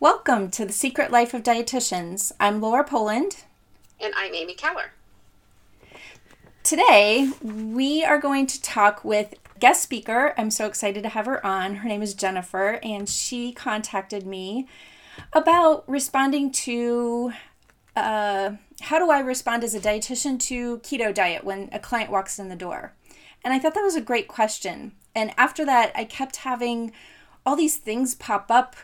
Welcome to the Secret Life of Dietitians. I'm Laura Poland. And I'm Amy Keller. Today, we are going to talk with guest speaker. I'm so excited to have her on. Her name is Jennifer, and she contacted me about responding to uh, how do I respond as a dietitian to keto diet when a client walks in the door? And I thought that was a great question. And after that, I kept having all these things pop up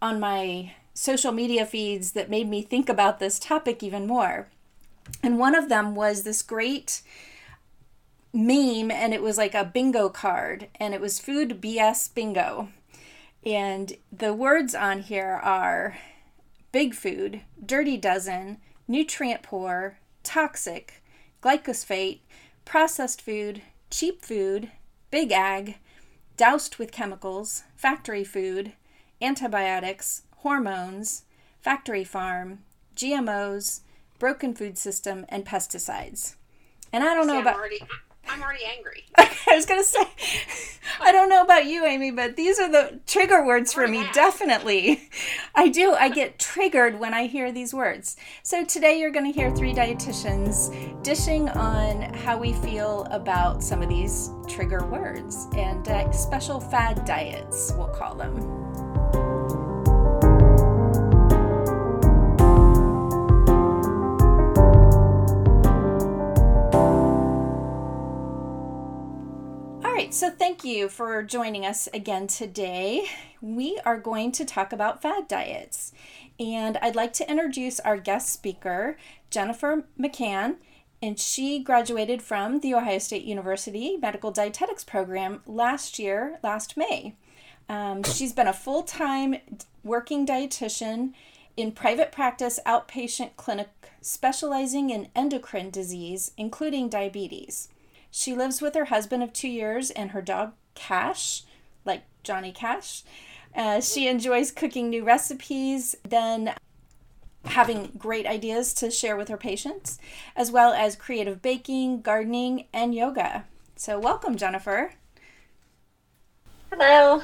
on my social media feeds that made me think about this topic even more. And one of them was this great meme, and it was like a bingo card, and it was food BS bingo. And the words on here are big food, dirty dozen, nutrient poor, toxic, glyphosate, processed food, cheap food, big ag, doused with chemicals, factory food, antibiotics, hormones, factory farm, GMOs, broken food system, and pesticides. And I don't know about. Already, I'm already angry. I was going to say, I don't know about you, Amy, but these are the trigger words for me, definitely. I do. I get triggered when I hear these words. So today you're going to hear three dietitians dishing on how we feel about some of these trigger words and uh, special fad diets, we'll call them. Right, so thank you for joining us again today. We are going to talk about fad diets. And I'd like to introduce our guest speaker, Jennifer McCann. And she graduated from the Ohio State University Medical Dietetics program last year, last May. Um, she's been a full time working dietitian in private practice outpatient clinic specializing in endocrine disease, including diabetes. She lives with her husband of two years and her dog Cash, like Johnny Cash. Uh, she enjoys cooking new recipes, then having great ideas to share with her patients, as well as creative baking, gardening, and yoga. So, welcome, Jennifer. Hello.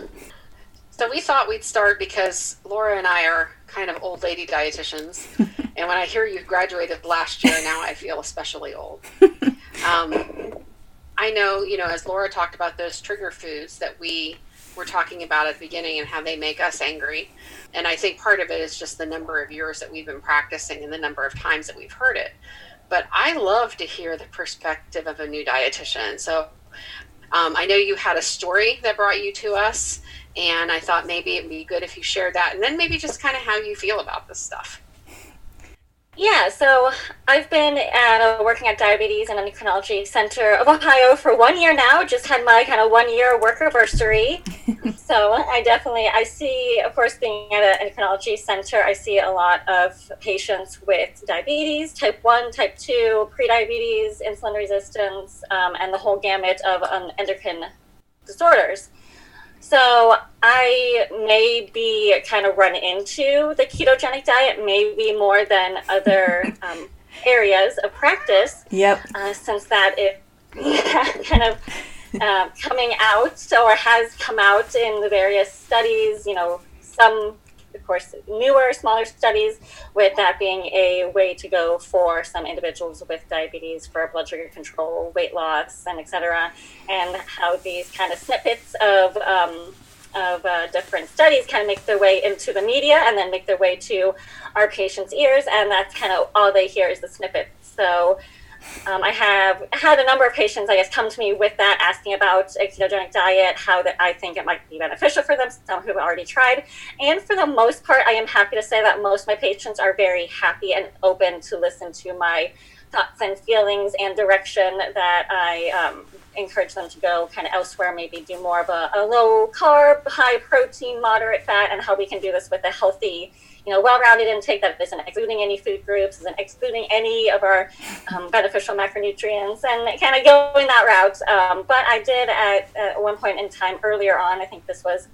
So, we thought we'd start because Laura and I are kind of old lady dietitians. and when I hear you graduated last year, now I feel especially old. Um, I know, you know, as Laura talked about those trigger foods that we were talking about at the beginning and how they make us angry. And I think part of it is just the number of years that we've been practicing and the number of times that we've heard it. But I love to hear the perspective of a new dietitian. So um, I know you had a story that brought you to us, and I thought maybe it'd be good if you shared that and then maybe just kind of how you feel about this stuff. Yeah, so I've been at, uh, working at Diabetes and Endocrinology Center of Ohio for one year now. Just had my kind of one year work anniversary. so I definitely I see, of course, being at an endocrinology center, I see a lot of patients with diabetes, type one, type two, prediabetes, insulin resistance, um, and the whole gamut of um, endocrine disorders. So I may be kind of run into the ketogenic diet, maybe more than other um, areas of practice. Yep. Uh, since that is kind of uh, coming out or has come out in the various studies, you know, some of course, newer, smaller studies, with that being a way to go for some individuals with diabetes for blood sugar control, weight loss, and etc. And how these kind of snippets of um, of uh, different studies kind of make their way into the media and then make their way to our patients' ears, and that's kind of all they hear is the snippet. So um, I have had a number of patients, I guess, come to me with that, asking about a ketogenic diet, how that I think it might be beneficial for them, some who have already tried. And for the most part, I am happy to say that most of my patients are very happy and open to listen to my thoughts and feelings and direction that I um, encourage them to go kind of elsewhere, maybe do more of a, a low carb, high protein, moderate fat, and how we can do this with a healthy you know, well-rounded intake that isn't excluding any food groups, isn't excluding any of our um, beneficial macronutrients, and kind of going that route. Um, but I did at, at one point in time earlier on, I think this was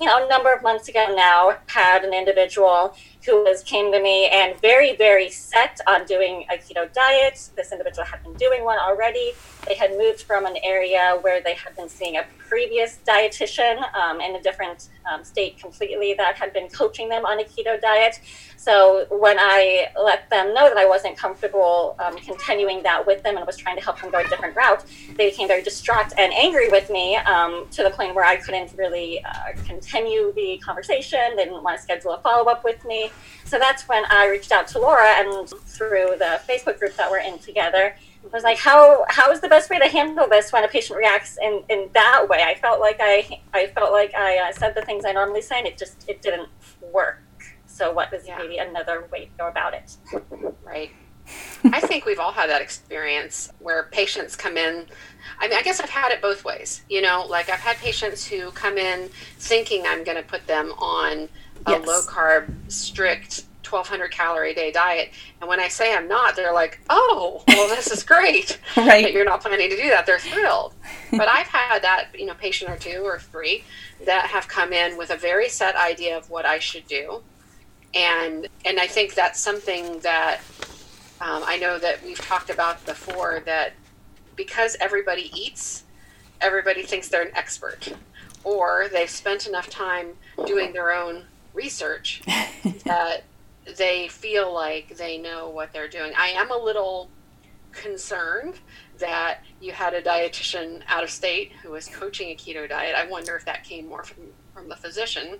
you know, a number of months ago now, had an individual who was came to me and very, very set on doing a keto diet. This individual had been doing one already. They had moved from an area where they had been seeing a previous dietitian um, in a different um, state completely that had been coaching them on a keto diet. So when I let them know that I wasn't comfortable um, continuing that with them and was trying to help them go a different route, they became very distraught and angry with me um, to the point where I couldn't really uh, continue the conversation. They didn't want to schedule a follow up with me. So that's when I reached out to Laura and through the Facebook group that we're in together. I was like, how how is the best way to handle this when a patient reacts in, in that way? I felt like I I felt like I uh, said the things I normally say, and it just it didn't work. So what is yeah. maybe another way to go about it? Right. I think we've all had that experience where patients come in. I mean, I guess I've had it both ways. You know, like I've had patients who come in thinking I'm going to put them on a yes. low carb, strict 1200 calorie day diet. And when I say I'm not, they're like, oh, well, this is great. right. That you're not planning to do that. They're thrilled. but I've had that, you know, patient or two or three that have come in with a very set idea of what I should do and and I think that's something that um, I know that we've talked about before that because everybody eats, everybody thinks they're an expert, or they've spent enough time doing their own research that they feel like they know what they're doing. I am a little concerned that you had a dietitian out of state who was coaching a keto diet. I wonder if that came more from, from the physician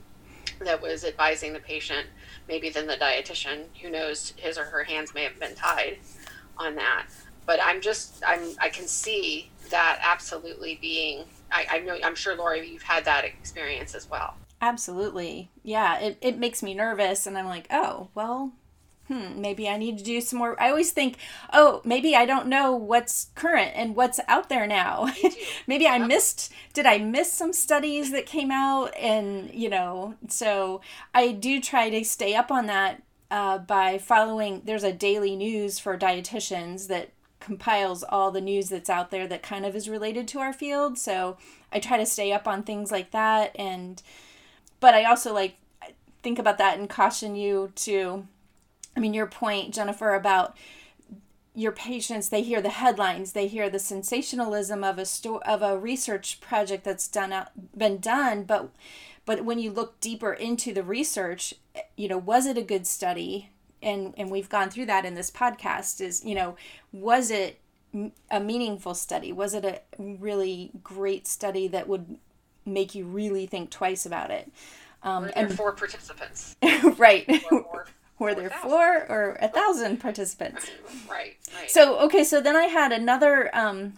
that was advising the patient maybe than the dietitian. Who knows? His or her hands may have been tied on that. But I'm just I'm I can see that absolutely being. I, I know I'm sure Laura, you've had that experience as well. Absolutely, yeah. It it makes me nervous, and I'm like, oh well, hmm, maybe I need to do some more. I always think, oh, maybe I don't know what's current and what's out there now. maybe I missed, did I miss some studies that came out? And, you know, so I do try to stay up on that uh, by following, there's a daily news for dietitians that compiles all the news that's out there that kind of is related to our field. So I try to stay up on things like that. And, but I also like, think about that and caution you to I mean, your point, Jennifer, about your patients they hear the headlines they hear the sensationalism of a sto- of a research project that's done out, been done but but when you look deeper into the research you know was it a good study? And and we've gone through that in this podcast is you know was it a meaningful study? Was it a really great study that would make you really think twice about it um, and four participants right were there four or a thousand participants? right, right. So okay, so then I had another um,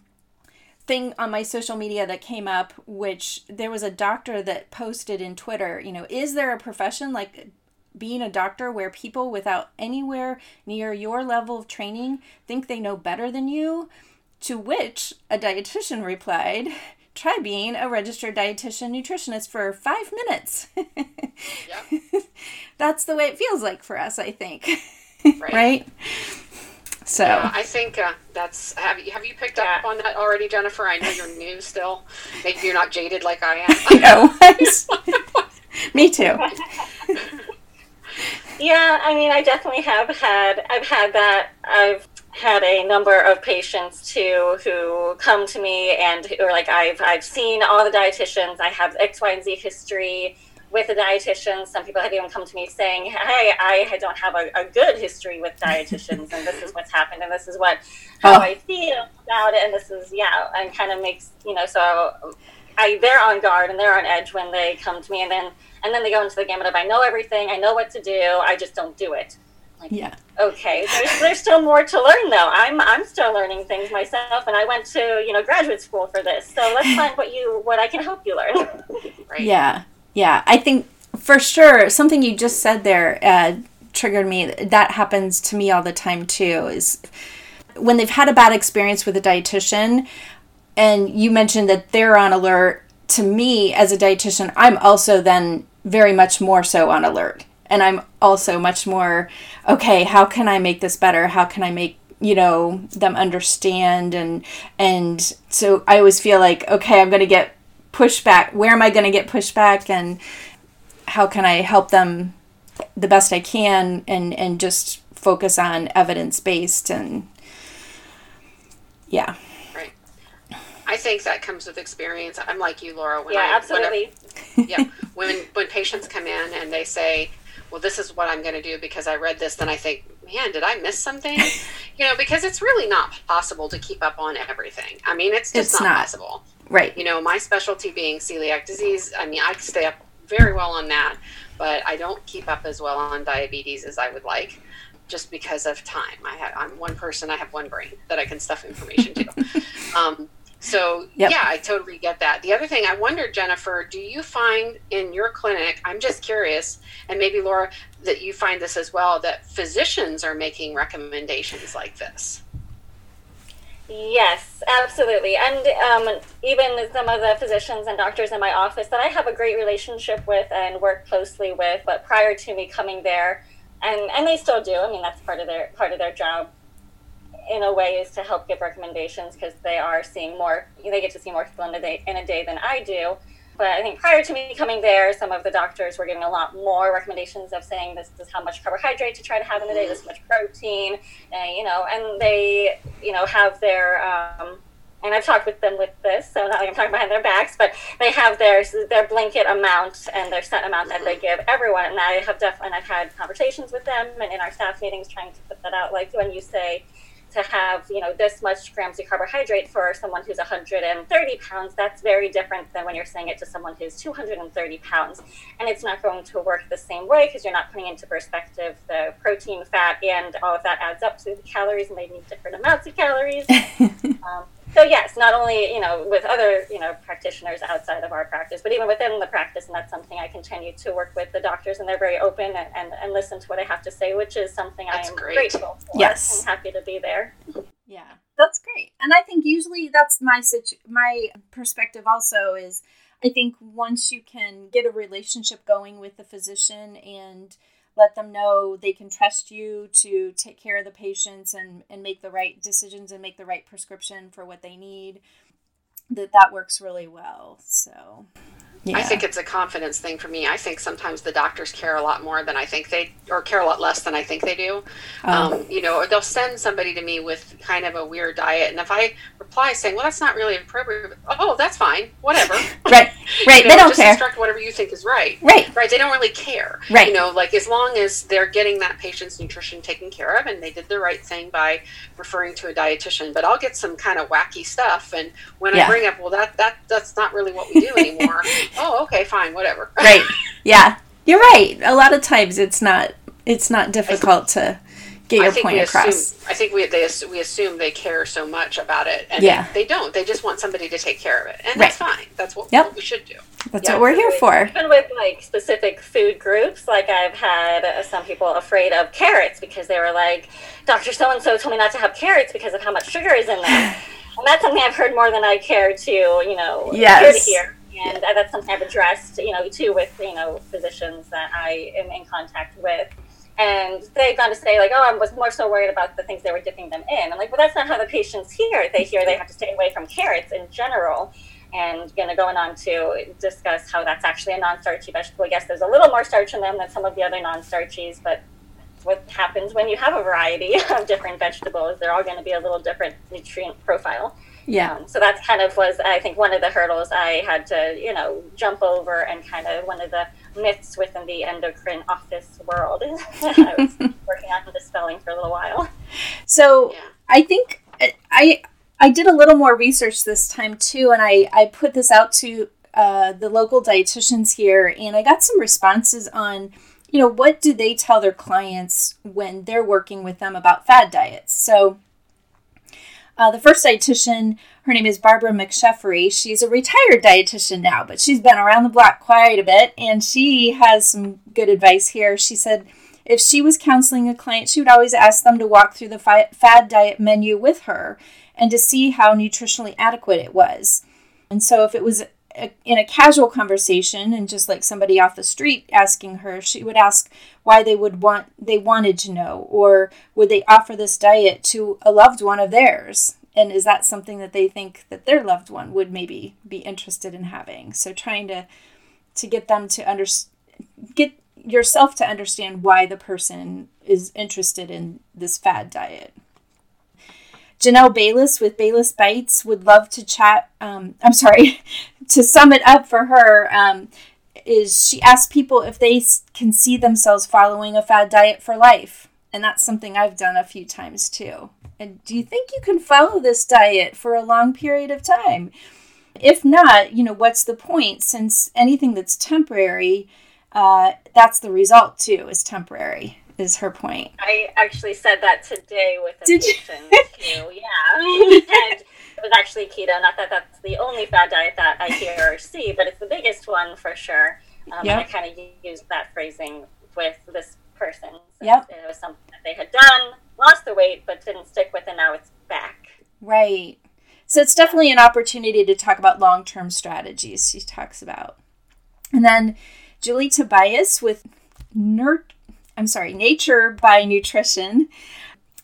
thing on my social media that came up, which there was a doctor that posted in Twitter. You know, is there a profession like being a doctor where people without anywhere near your level of training think they know better than you? To which a dietitian replied, try being a registered dietitian nutritionist for five minutes. yeah. That's the way it feels like for us, I think. Right. right? So yeah, I think uh, that's have you have you picked yeah. up on that already, Jennifer? I know you're new still. Maybe you're not jaded like I am. no, me too. yeah, I mean, I definitely have had. I've had that. I've had a number of patients too who come to me and who are like, I've I've seen all the dietitians. I have X, Y, and Z history with a dietitian. Some people have even come to me saying, "Hey, I don't have a, a good history with dietitians, and this is what's happened, and this is what oh. how oh. I feel about it, and this is yeah," and kind of makes you know. So I they're on guard and they're on edge when they come to me, and then and then they go into the gamut of I know everything, I know what to do, I just don't do it. Like, yeah. Okay. There's, there's still more to learn though. I'm I'm still learning things myself, and I went to you know graduate school for this. So let's find what you what I can help you learn. right. Yeah. Yeah. I think for sure something you just said there uh, triggered me. That happens to me all the time too. Is when they've had a bad experience with a dietitian, and you mentioned that they're on alert. To me, as a dietitian, I'm also then very much more so on alert and i'm also much more okay how can i make this better how can i make you know them understand and and so i always feel like okay i'm going to get pushback where am i going to get pushback and how can i help them the best i can and and just focus on evidence based and yeah Right. I think that comes with experience. I'm like you, Laura. When yeah, I, absolutely. When yeah, when when patients come in and they say, "Well, this is what I'm going to do because I read this," then I think, "Man, did I miss something?" you know, because it's really not possible to keep up on everything. I mean, it's just it's not, not possible. Right. You know, my specialty being celiac disease. I mean, I stay up very well on that, but I don't keep up as well on diabetes as I would like just because of time. I have, I'm one person, I have one brain that I can stuff information to. um, so yep. yeah, I totally get that. The other thing I wonder, Jennifer, do you find in your clinic, I'm just curious, and maybe Laura, that you find this as well, that physicians are making recommendations like this? Yes, absolutely. And um, even some of the physicians and doctors in my office that I have a great relationship with and work closely with, but prior to me coming there, and and they still do. I mean, that's part of their part of their job. In a way, is to help give recommendations because they are seeing more. They get to see more people in a day in a day than I do. But I think prior to me coming there, some of the doctors were giving a lot more recommendations of saying this is how much carbohydrate to try to have in a day, this much protein, uh, you know, and they, you know, have their um, and I've talked with them with this, so not like I'm talking behind their backs, but they have their their blanket amount and their set amount that they give everyone. And I have definitely, I've had conversations with them and in our staff meetings trying to put that out. Like when you say to have, you know, this much grams of carbohydrate for someone who's 130 pounds, that's very different than when you're saying it to someone who's 230 pounds. And it's not going to work the same way because you're not putting into perspective the protein, fat, and all of that adds up to the calories, and they need different amounts of calories. um, so yes, not only you know with other you know practitioners outside of our practice, but even within the practice, and that's something I continue to work with the doctors, and they're very open and, and, and listen to what I have to say, which is something that's I am great. grateful for. Yes, I'm happy to be there. Yeah, that's great, and I think usually that's my situ- my perspective. Also, is I think once you can get a relationship going with the physician and let them know they can trust you to take care of the patients and, and make the right decisions and make the right prescription for what they need that that works really well so yeah. I think it's a confidence thing for me. I think sometimes the doctors care a lot more than I think they, or care a lot less than I think they do. Um, um, you know, they'll send somebody to me with kind of a weird diet, and if I reply saying, "Well, that's not really appropriate," oh, that's fine, whatever. right, right. you know, they don't just care. Instruct whatever you think is right. Right, right. They don't really care. Right. You know, like as long as they're getting that patient's nutrition taken care of, and they did the right thing by referring to a dietitian. But I'll get some kind of wacky stuff, and when yeah. I bring up, well, that that that's not really what we do anymore. oh, okay, fine, whatever. right. Yeah. You're right. A lot of times it's not it's not difficult to get your point across. Assume, I think we they we assume they care so much about it, and yeah. they, they don't. They just want somebody to take care of it, and right. that's fine. That's what, yep. what we should do. That's yeah, what we're here for. Even with like specific food groups, like I've had uh, some people afraid of carrots because they were like, "Doctor so and so told me not to have carrots because of how much sugar is in them," and that's something I've heard more than I care to, you know, yes. hear to hear and yeah. that's something I've addressed, you know, too with you know physicians that I am in contact with, and they've gone to say like, oh, I was more so worried about the things they were dipping them in. I'm like, well, that's not how the patients hear. They hear they have to stay away from carrots in general. And you know, going on to discuss how that's actually a non-starchy vegetable. Yes, there's a little more starch in them than some of the other non-starchies, but what happens when you have a variety of different vegetables? They're all going to be a little different nutrient profile. Yeah. Um, so that kind of was, I think, one of the hurdles I had to, you know, jump over and kind of one of the myths within the endocrine office world. I was working on dispelling for a little while. So yeah. I think I I did a little more research this time too, and I I put this out to uh, the local dietitians here, and I got some responses on you know what do they tell their clients when they're working with them about fad diets. So uh, the first dietitian, her name is Barbara McSheffrey. She's a retired dietitian now, but she's been around the block quite a bit, and she has some good advice here. She said if she was counseling a client, she would always ask them to walk through the fad diet menu with her and to see how nutritionally adequate it was. And so if it was in a casual conversation and just like somebody off the street asking her she would ask why they would want they wanted to know or would they offer this diet to a loved one of theirs? And is that something that they think that their loved one would maybe be interested in having? So trying to to get them to under get yourself to understand why the person is interested in this fad diet Janelle Bayless with Bayless Bites would love to chat. Um, I'm sorry, to sum it up for her, um, is she asked people if they can see themselves following a fad diet for life. And that's something I've done a few times too. And do you think you can follow this diet for a long period of time? If not, you know, what's the point? Since anything that's temporary, uh, that's the result too, is temporary, is her point. I actually said that today with a Did you? patient too. Yeah. and it was actually keto. Not that that's the only fad diet that I hear or see, but it's the biggest one for sure. Um, Yep. And I kind of used that phrasing with this person. since Yep. It was something that they had done, lost the weight, but didn't stick with, and now it's back. Right. So it's definitely an opportunity to talk about long term strategies, she talks about. And then Julie Tobias with Nerd, I'm sorry, Nature by Nutrition.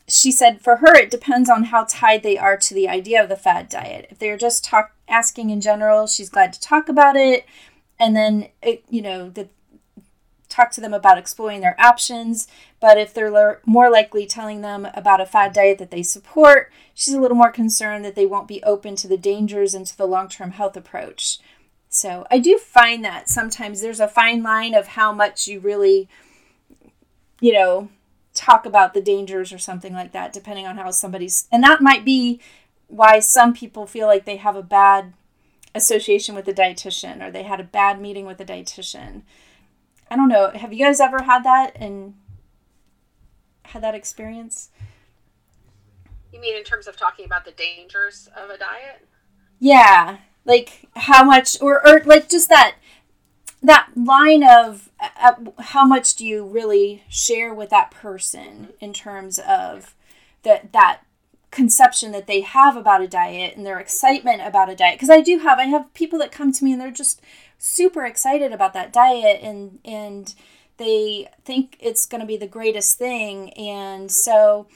She said for her, it depends on how tied they are to the idea of the fad diet. If they're just talk, asking in general, she's glad to talk about it. And then, it, you know, the, talk to them about exploring their options. But if they're le- more likely telling them about a fad diet that they support, she's a little more concerned that they won't be open to the dangers and to the long term health approach. So I do find that sometimes there's a fine line of how much you really, you know, talk about the dangers or something like that, depending on how somebody's. And that might be why some people feel like they have a bad association with a dietitian or they had a bad meeting with a dietitian. I don't know. Have you guys ever had that and had that experience? You mean in terms of talking about the dangers of a diet? Yeah, like how much, or or like just that that line of uh, how much do you really share with that person in terms of that that conception that they have about a diet and their excitement about a diet? Because i do have i have people that come to me and they're just super excited about that diet and and they think it's going to be the greatest thing. And so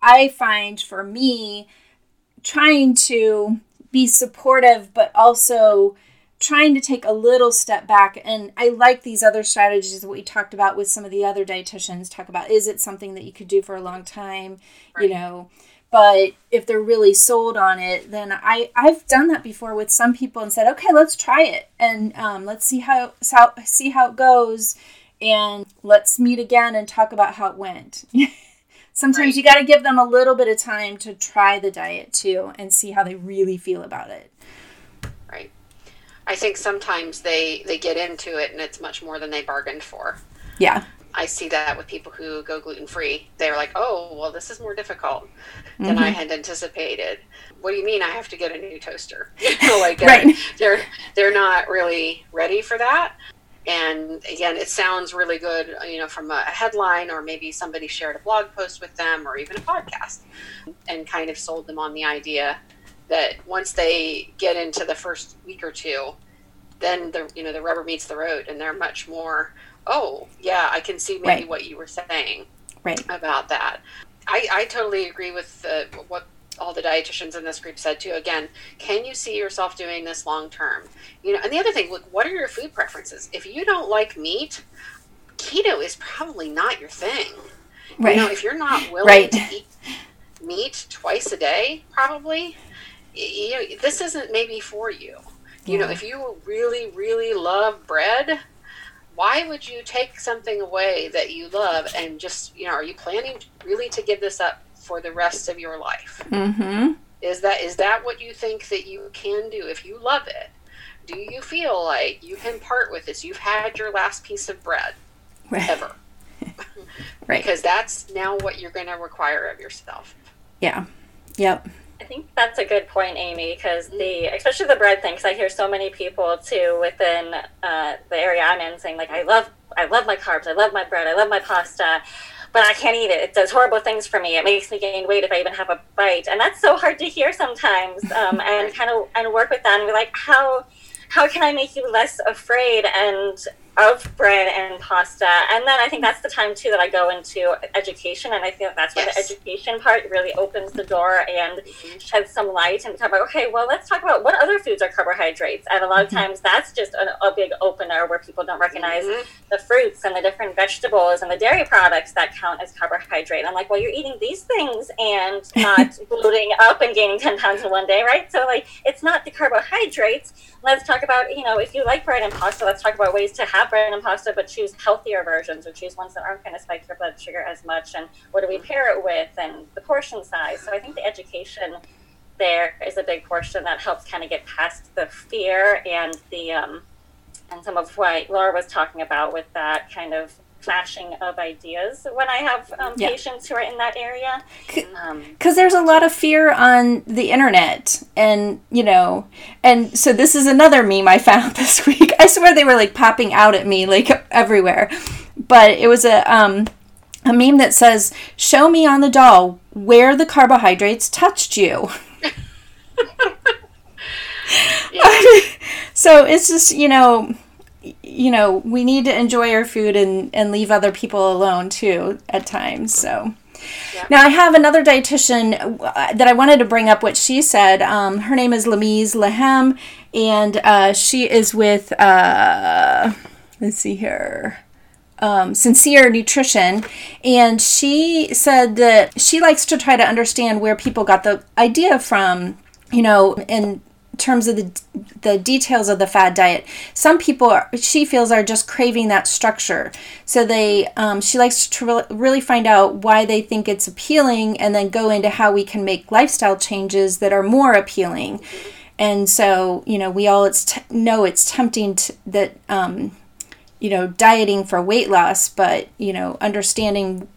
i find for me trying to be supportive but also trying to take a little step back and i like these other strategies that we talked about with some of the other dietitians talk about is it something that you could do for a long time you know but if they're really sold on it then i i've done that before with some people and said okay let's try it and um, let's see how, how see how it goes and let's meet again and talk about how it went sometimes Right. you got to give them a little bit of time to try the diet too and see how they really feel about it Right. I think sometimes they they get into it and it's much more than they bargained for. yeah I see that with people who go gluten free. They're like, "Oh, well, this is more difficult than I mm-hmm. had anticipated." What do you mean? I have to get a new toaster? Like they're, Right. they're they're not really ready for that. And again, it sounds really good, you know, from a headline or maybe somebody shared a blog post with them or even a podcast, and kind of sold them on the idea that once they get into the first week or two, then the you know the rubber meets the road, and they're much more. Oh, yeah, I can see maybe Right. what you were saying right about that. I, I totally agree with uh, what all the dietitians in this group said too. Again, can you see yourself doing this long term? You know, and the other thing, look, what are your food preferences? If you don't like meat, keto is probably not your thing. right You know, if you're not willing Right. to eat meat twice a day, probably, you know, this isn't maybe for you. You know, if you really, really love bread, why would you take something away that you love and just, you know, are you planning really to give this up for the rest of your life? mm-hmm Is that is that what you think that you can do if you love it? Do you feel like you can part with this? You've had your last piece of bread right ever. right Because that's now what you're going to require of yourself. yeah yep I think that's a good point, Amy, because the especially the bread thing. Because I hear so many people too within uh, the area I'm in saying like, I love, I love my carbs, I love my bread, I love my pasta, but I can't eat it. It does horrible things for me. It makes me gain weight if I even have a bite, and that's so hard to hear sometimes. Um, and kind of and work with that and be like, how how can I make you less afraid and of bread and pasta. And then I think that's the time too that I go into education. And I think that's where Yes. the education part really opens the door and sheds some light and talk about, okay, well, let's talk about what other foods are carbohydrates. And a lot of times that's just a, a big opener where people don't recognize Mhm. the fruits and the different vegetables and the dairy products that count as carbohydrate. I'm like, well, you're eating these things and not bloating up and gaining 10 pounds in one day, right? So, like, it's not the carbohydrates. Let's talk about, you know, if you like bread and pasta, let's talk about ways to have bread and pasta, but choose healthier versions or choose ones that aren't going to spike your blood sugar as much. And what do we pair it with and the portion size? So, I think the education there is a big portion that helps kind of get past the fear and the, um, and some of what Laura was talking about with that kind of flashing of ideas when I have um, Yeah. patients who are in that area. Um, because there's a lot of fear on the internet and you know and so this is another meme i found this week i swear they were like popping out at me like everywhere but it was a um a meme that says show me on the doll where the carbohydrates touched you so it's just you know you know we need to enjoy our food and and leave other people alone too at times so now I have another dietitian uh, that I wanted to bring up. What she said. Um, her name is Lamise Lahem, and uh, she is with. Uh, let's see here. Um, sincere nutrition and she said that she likes to try to understand where people got the idea from you know in terms of the the details of the fad diet some people are, she feels are just craving that structure. So they um, she likes to re- really find out why they think it's appealing and then go into how we can make lifestyle changes that are more appealing. And so you know we all it's t- know it's tempting to, that um, you know dieting for weight loss but you know understanding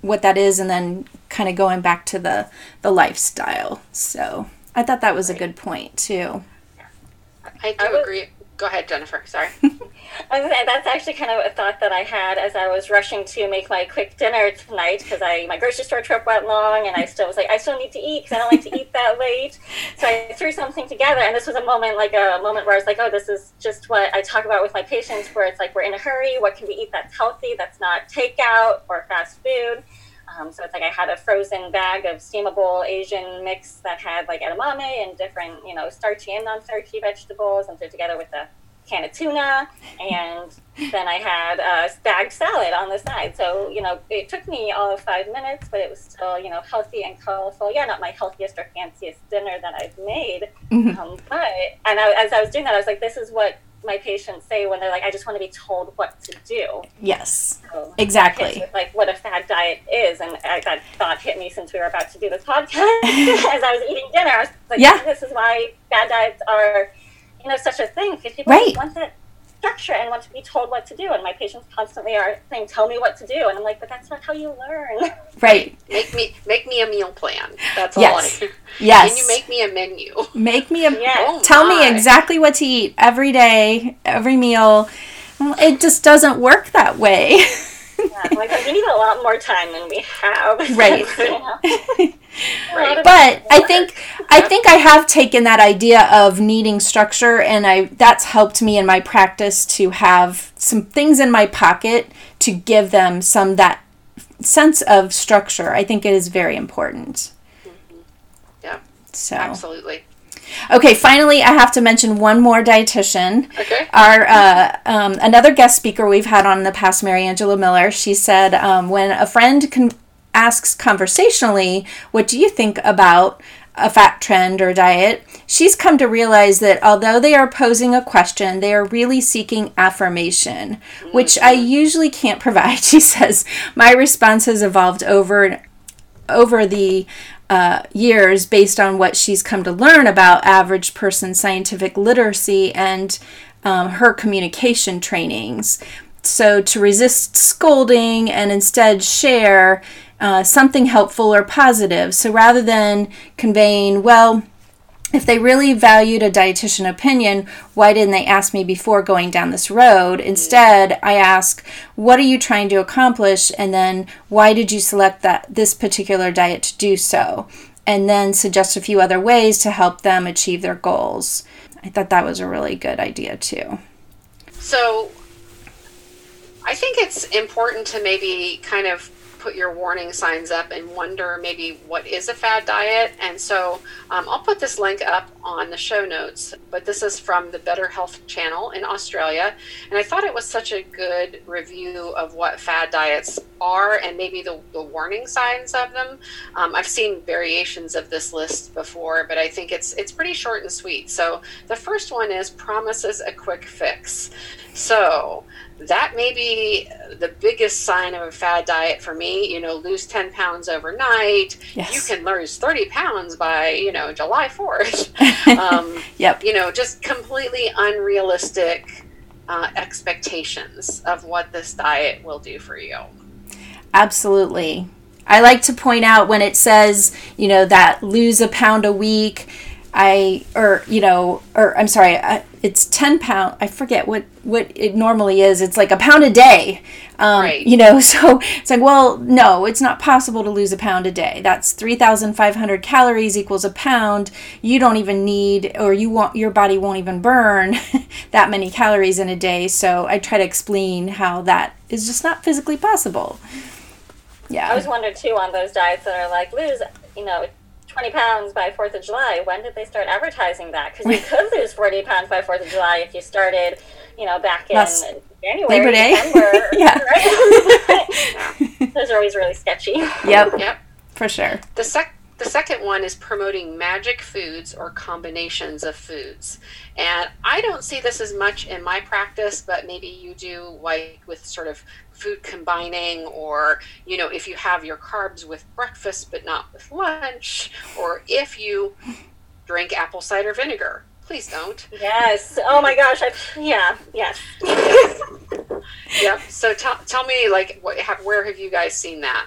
what that is and then kind of going back to the the lifestyle. So i thought that was a good point too I do I would- agree. Go ahead, Jennifer. Sorry. I was say, that's actually kind of a thought that I had as I was rushing to make my quick dinner tonight because I my grocery store trip went long and I still was like I still need to eat because I don't like to eat that late. So I threw something together and this was a moment like a moment where I was like, oh, this is just what I talk about with my patients where it's like we're in a hurry. What can we eat that's healthy? That's not takeout or fast food. Um, so it's like I had a frozen bag of steamable Asian mix that had like edamame and different, you know, starchy and non-starchy vegetables, and threw together with a can of tuna, and then I had a bagged salad on the side. So you know, it took me all of five minutes, but it was still you know healthy and colorful. Yeah, not my healthiest or fanciest dinner that I've made, um, but and I, as I was doing that, I was like, this is what my patients say when they're like, I just want to be told what to do. yes So exactly with, like what a fad diet is, and I, that thought hit me since we were about to do this podcast. As I was eating dinner, I was like, Yeah. "This is why fad diets are, you know, such a thing because people Right. want that structure and want to be told what to do. And my patients constantly are saying, "Tell me what to do," and I'm like, "But that's not how you learn." right Make me make me a meal plan. That's Yes. all. I, yes Can you make me a menu? make me a Yes. Oh tell me exactly what to eat every day every meal it just doesn't work that way Yeah, like we need a lot more time than we have. Right. You know? A but I think I think I have taken that idea of needing structure and I that's helped me in my practice to have some things in my pocket to give them some that sense of structure. I think it is very important. Mm-hmm. Yeah, So absolutely. Okay, finally I have to mention one more dietitian. Okay. Our uh, um, another guest speaker we've had on in the past, Mary Angela Miller. She said um, when a friend con- asks conversationally, "What do you think about a fat trend or diet?" She's come to realize that although they are posing a question, they are really seeking affirmation, which I usually can't provide. She says, "My response has evolved over over the uh, years based on what she's come to learn about average person scientific literacy and um, her communication trainings. So, to resist scolding and instead share uh, something helpful or positive. So, rather than conveying, well, if they really valued a dietitian opinion, why didn't they ask me before going down this road? Instead, I ask, what are you trying to accomplish? And then why did you select that this particular diet to do so? And then suggest a few other ways to help them achieve their goals. I thought that was a really good idea too. So, I think it's important to maybe kind of put your warning signs up and wonder maybe what is a fad diet. And so um, I'll put this link up on the show notes. But this is from the Better Health channel in Australia. And I thought it was such a good review of what fad diets are and maybe the, the warning signs of them. Um, I've seen variations of this list before, but I think it's it's pretty short and sweet. So the first one is promises a quick fix. So that may be the biggest sign of a fad diet for me. You know, lose 10 pounds overnight. Yes. You can lose 30 pounds by, you know, July 4th. um, yep. You know, just completely unrealistic uh, expectations of what this diet will do for you. Absolutely. I like to point out when it says, you know, that lose a pound a week I or you know or I'm sorry I, it's 10 pound I forget what what it normally is it's like a pound a day. Um, right. you know so it's like well no it's not possible to lose a pound a day. That's 3500 calories equals a pound. You don't even need or you want your body won't even burn that many calories in a day. So I try to explain how that is just not physically possible. Yeah. I was wondering too on those diets that are like lose you know 20 pounds by 4th of July. When did they start advertising that? Because you could lose 40 pounds by 4th of July if you started, you know, back in Last January, Labor Day. December. yeah. Right? Those are always really sketchy. Yep. Yep. For sure. The sec- the second one is promoting magic foods or combinations of foods. And I don't see this as much in my practice, but maybe you do, like with sort of food combining, or, you know, if you have your carbs with breakfast but not with lunch, or if you drink apple cider vinegar. Please don't. Yes. Oh my gosh. I've, yeah. Yes. yep. So tell, tell me, like, what, have, where have you guys seen that?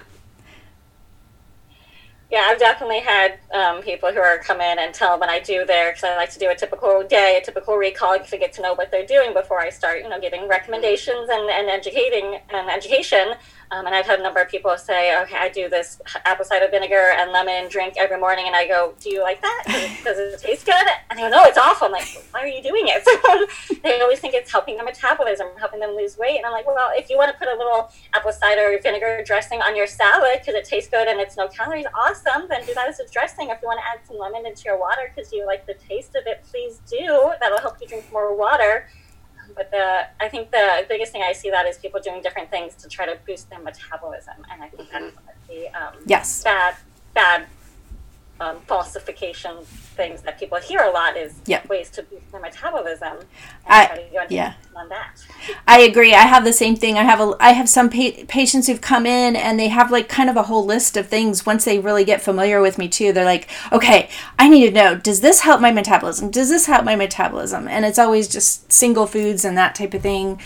Yeah, I've definitely had um, people who are come in and tell when I do there because I like to do a typical day, a typical recall to get to know what they're doing before I start, you know, giving recommendations and, and educating and education. Um, and I've had a number of people say, okay, I do this apple cider vinegar and lemon drink every morning. And I go, do you like that? Does it, taste good? And they go, no, it's awful. I'm like, why are you doing it? So they always think it's helping their metabolism, helping them lose weight. And I'm like, well, if you want to put a little apple cider vinegar dressing on your salad because it tastes good and it's no calories, awesome. Then do that as a dressing. If you want to add some lemon into your water because you like the taste of it, please do. That'll help you drink more water. But the I think the biggest thing I see that is people doing different things to try to boost their metabolism, and I think that's the um, yes. bad bad um, falsification things that people hear a lot is yep. ways to boost their metabolism. I, yeah. On that. I agree. I have the same thing. I have a I have some pa- patients who've come in and they have like kind of a whole list of things. Once they really get familiar with me too, they're like, okay, I need to know. Does this help my metabolism? Does this help my metabolism? And it's always just single foods and that type of thing.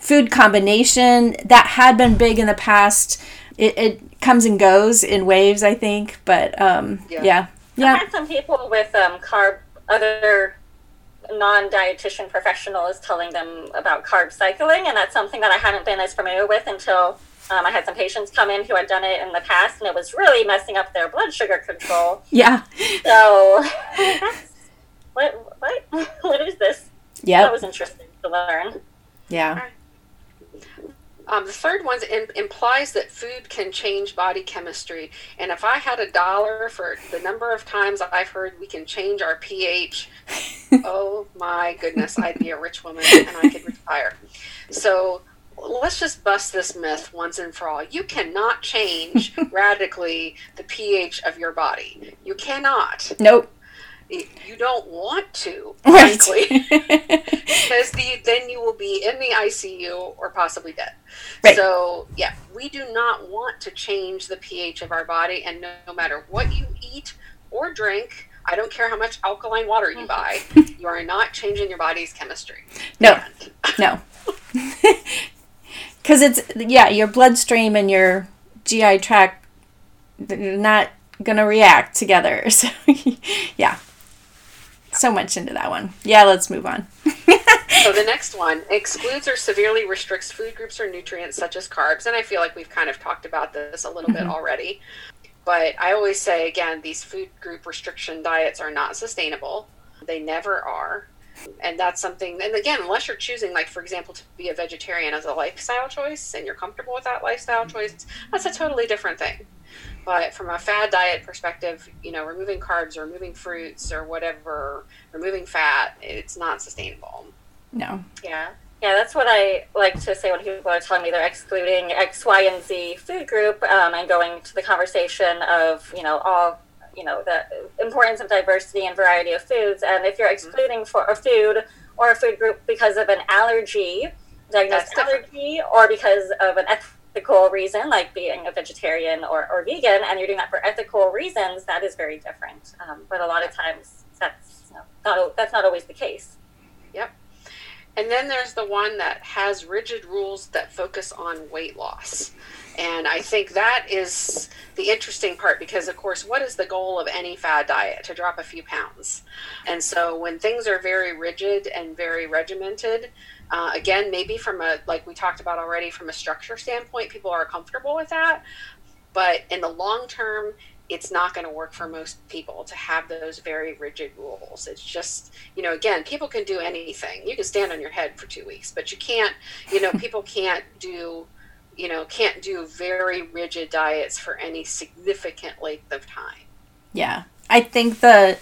Food combination that had been big in the past. It, it comes and goes in waves, I think. But um, yeah. yeah. Yeah. I've had some people with um, carb, other non dietitian professionals telling them about carb cycling, and that's something that I hadn't been as familiar with until um, I had some patients come in who had done it in the past, and it was really messing up their blood sugar control. Yeah. So, what, what, what is this? Yeah. That was interesting to learn. Yeah. Um, the third one in, implies that food can change body chemistry. And if I had a dollar for the number of times I've heard we can change our pH, oh my goodness, I'd be a rich woman and I could retire. So let's just bust this myth once and for all. You cannot change radically the pH of your body. You cannot. Nope you don't want to, frankly, because the, then you will be in the ICU or possibly dead. Right. So, yeah, we do not want to change the pH of our body, and no, no matter what you eat or drink, I don't care how much alkaline water you buy, you are not changing your body's chemistry. No, no, because it's yeah, your bloodstream and your GI tract not gonna react together. So, yeah so much into that one. Yeah, let's move on. so the next one excludes or severely restricts food groups or nutrients such as carbs, and I feel like we've kind of talked about this a little mm-hmm. bit already. But I always say again, these food group restriction diets are not sustainable. They never are. and that's something and again unless you're choosing like for example to be a vegetarian as a lifestyle choice and you're comfortable with that lifestyle choice that's a totally different thing but from a fad diet perspective you know removing carbs or removing fruits or whatever removing fat it's not sustainable no yeah yeah, that's what I like to say when people are telling me they're excluding X, Y, and Z food group um, and going to the conversation of, you know, all, you know, the importance of diversity and variety of foods. And if you're mm-hmm. excluding for a food or a food group because of an allergy, diagnosed allergy, or because of an ethical reason, like being a vegetarian or, or vegan, and you're doing that for ethical reasons, that is very different. Um, but a lot of times that's not, that's not always the case. Yep. And then there's the one that has rigid rules that focus on weight loss. And I think that is the interesting part because, of course, what is the goal of any fad diet? To drop a few pounds. And so when things are very rigid and very regimented, uh, again, maybe from a, like we talked about already, from a structure standpoint, people are comfortable with that. But in the long term, it's not going to work for most people to have those very rigid rules. It's just, you know, again, people can do anything. You can stand on your head for two weeks, but you can't, you know, people can't do, you know, can't do very rigid diets for any significant length of time. Yeah. I think the,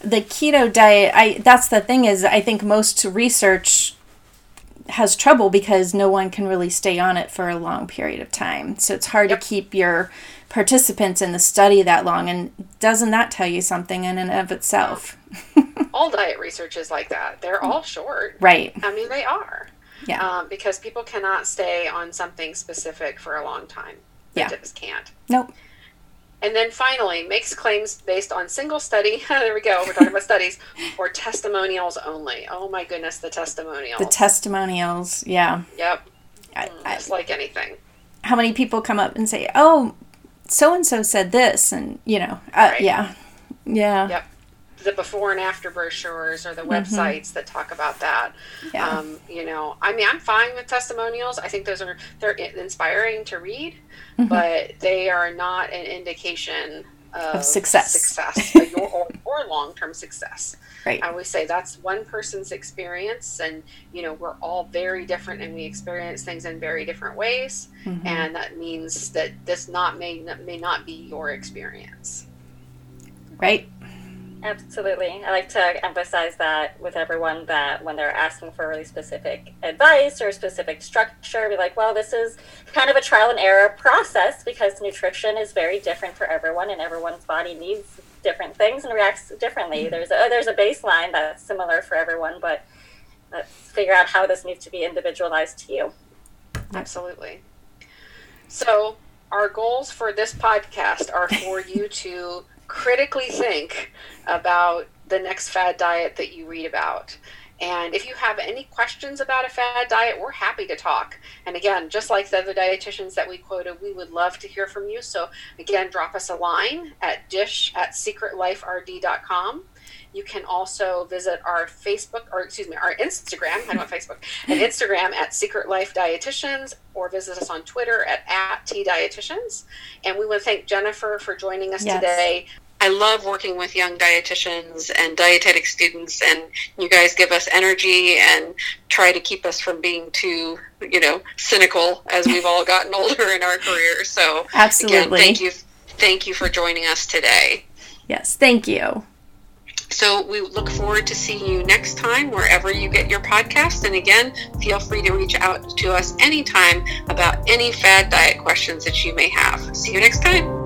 the keto diet, I, that's the thing is, I think most research has trouble because no one can really stay on it for a long period of time. So it's hard yep. to keep your participants in the study that long. And doesn't that tell you something in and of itself? all diet research is like that. They're all short. Right. I mean, they are. Yeah. Um, because people cannot stay on something specific for a long time. They yeah. just can't. Nope. And then finally, makes claims based on single study. there we go. We're talking about studies or testimonials only. Oh my goodness, the testimonials. The testimonials, yeah. Yep. I, I, just like anything. How many people come up and say, "Oh, so and so said this," and you know, uh, right. yeah, yeah. Yep. The before and after brochures or the mm-hmm. websites mm-hmm. that talk about that. Yeah. Um, you know, I mean, I'm fine with testimonials. I think those are they're inspiring to read, mm-hmm. but they are not an indication of, of success, success, or, or long term success. Right. I always say that's one person's experience, and you know we're all very different, and we experience things in very different ways, mm-hmm. and that means that this not may may not be your experience. Right. Absolutely. I like to emphasize that with everyone that when they're asking for really specific advice or specific structure, be like, well, this is kind of a trial and error process because nutrition is very different for everyone and everyone's body needs different things and reacts differently. Mm-hmm. There's a there's a baseline that's similar for everyone, but let's figure out how this needs to be individualized to you. Absolutely. So our goals for this podcast are for you to critically think about the next fad diet that you read about. And if you have any questions about a fad diet, we're happy to talk. And again, just like the other dietitians that we quoted, we would love to hear from you. So again, drop us a line at dish at secretliferd.com. You can also visit our Facebook, or excuse me, our Instagram, I know Facebook, and Instagram at Secret Life Dietitians, or visit us on Twitter at, at T Dietitians. And we want to thank Jennifer for joining us yes. today. I love working with young dietitians and dietetic students, and you guys give us energy and try to keep us from being too, you know, cynical as we've all gotten older in our careers. So, absolutely, again, thank you, thank you for joining us today. Yes, thank you. So we look forward to seeing you next time wherever you get your podcast. And again, feel free to reach out to us anytime about any fad diet questions that you may have. See you next time.